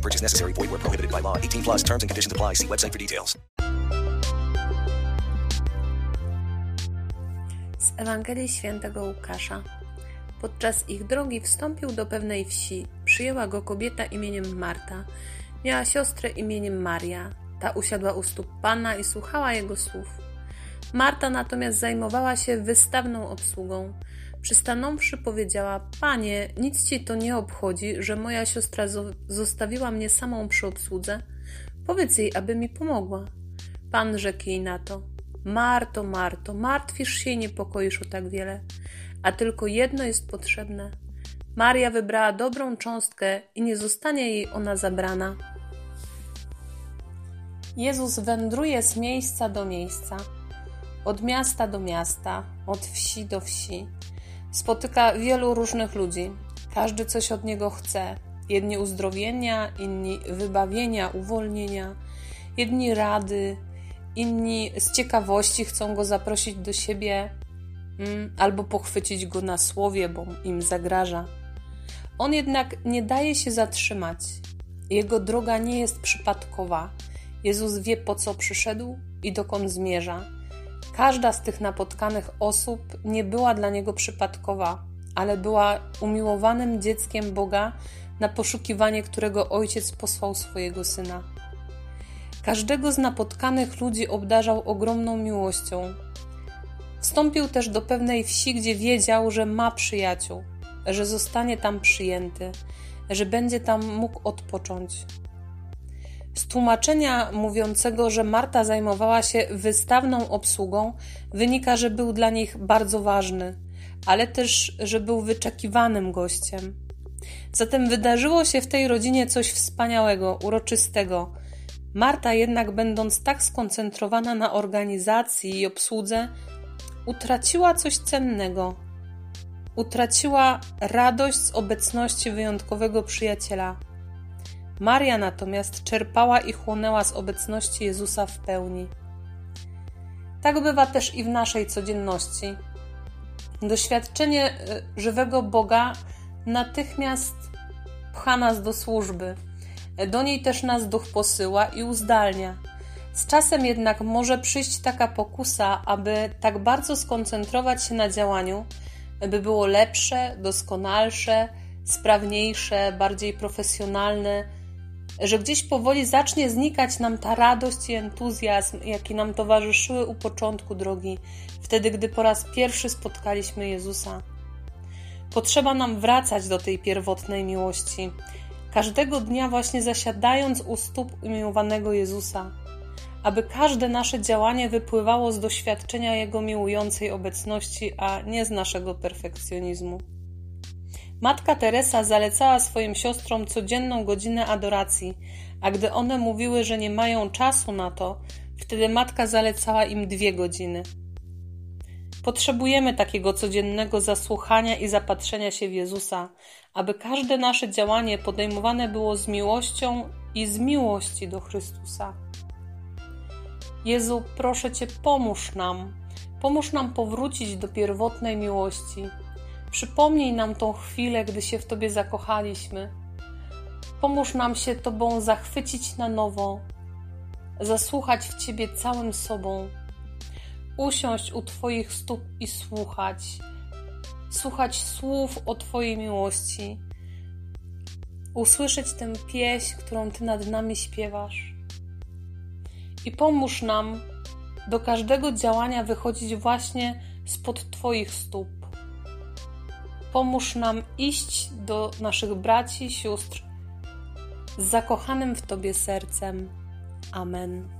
Purchase necessary. Void where prohibited by law. 18 plus terms and conditions apply. See website for details. Z Ewangelii Świętego Łukasza. Podczas ich drogi wstąpił do pewnej wsi. Przyjęła go kobieta imieniem Marta. Miała siostrę imieniem Maria. Ta usiadła u stóp Pana i słuchała jego słów. Marta natomiast zajmowała się wystawną obsługą. Przystanąwszy powiedziała, Panie, nic ci to nie obchodzi, że moja siostra zostawiła mnie samą przy obsłudze? Powiedz jej, aby mi pomogła. Pan rzekł jej na to, Marto, Marto, martwisz się i niepokoisz o tak wiele, a tylko jedno jest potrzebne. Maria wybrała dobrą cząstkę i nie zostanie jej ona zabrana. Jezus wędruje z miejsca do miejsca, od miasta do miasta, od wsi do wsi. Spotyka wielu różnych ludzi. Każdy coś od niego chce. Jedni uzdrowienia, inni wybawienia, uwolnienia, jedni rady, inni z ciekawości chcą go zaprosić do siebie mm, albo pochwycić go na słowie, bo im zagraża. On jednak nie daje się zatrzymać. Jego droga nie jest przypadkowa. Jezus wie, po co przyszedł i dokąd zmierza. Każda z tych napotkanych osób nie była dla niego przypadkowa, ale była umiłowanym dzieckiem Boga, na poszukiwanie którego ojciec posłał swojego syna. Każdego z napotkanych ludzi obdarzał ogromną miłością. Wstąpił też do pewnej wsi, gdzie wiedział, że ma przyjaciół, że zostanie tam przyjęty, że będzie tam mógł odpocząć. Z tłumaczenia mówiącego, że Marta zajmowała się wystawną obsługą, wynika, że był dla nich bardzo ważny, ale też, że był wyczekiwanym gościem. Zatem wydarzyło się w tej rodzinie coś wspaniałego, uroczystego. Marta jednak, będąc tak skoncentrowana na organizacji i obsłudze, utraciła coś cennego. Utraciła radość z obecności wyjątkowego przyjaciela. Maria natomiast czerpała i chłonęła z obecności Jezusa w pełni. Tak bywa też i w naszej codzienności. Doświadczenie y, żywego Boga natychmiast pcha nas do służby. Do niej też nas duch posyła i uzdalnia. Z czasem jednak może przyjść taka pokusa, aby tak bardzo skoncentrować się na działaniu, by było lepsze, doskonalsze, sprawniejsze, bardziej profesjonalne, że gdzieś powoli zacznie znikać nam ta radość i entuzjazm, jakie nam towarzyszyły u początku drogi, wtedy gdy po raz pierwszy spotkaliśmy Jezusa. Potrzeba nam wracać do tej pierwotnej miłości, każdego dnia właśnie zasiadając u stóp umiłowanego Jezusa, aby każde nasze działanie wypływało z doświadczenia Jego miłującej obecności, a nie z naszego perfekcjonizmu. Matka Teresa zalecała swoim siostrom codzienną godzinę adoracji, a gdy one mówiły, że nie mają czasu na to, wtedy matka zalecała im dwie godziny. Potrzebujemy takiego codziennego zasłuchania i zapatrzenia się w Jezusa, aby każde nasze działanie podejmowane było z miłością i z miłości do Chrystusa. Jezu, proszę Cię, pomóż nam, pomóż nam powrócić do pierwotnej miłości Przypomnij nam tą chwilę, gdy się w Tobie zakochaliśmy. Pomóż nam się Tobą zachwycić na nowo, zasłuchać w Ciebie całym sobą, usiąść u Twoich stóp i słuchać, słuchać słów o Twojej miłości, usłyszeć tę pieśń, którą Ty nad nami śpiewasz. I pomóż nam do każdego działania wychodzić właśnie spod Twoich stóp Pomóż nam iść do naszych braci i sióstr z zakochanym w Tobie sercem. Amen.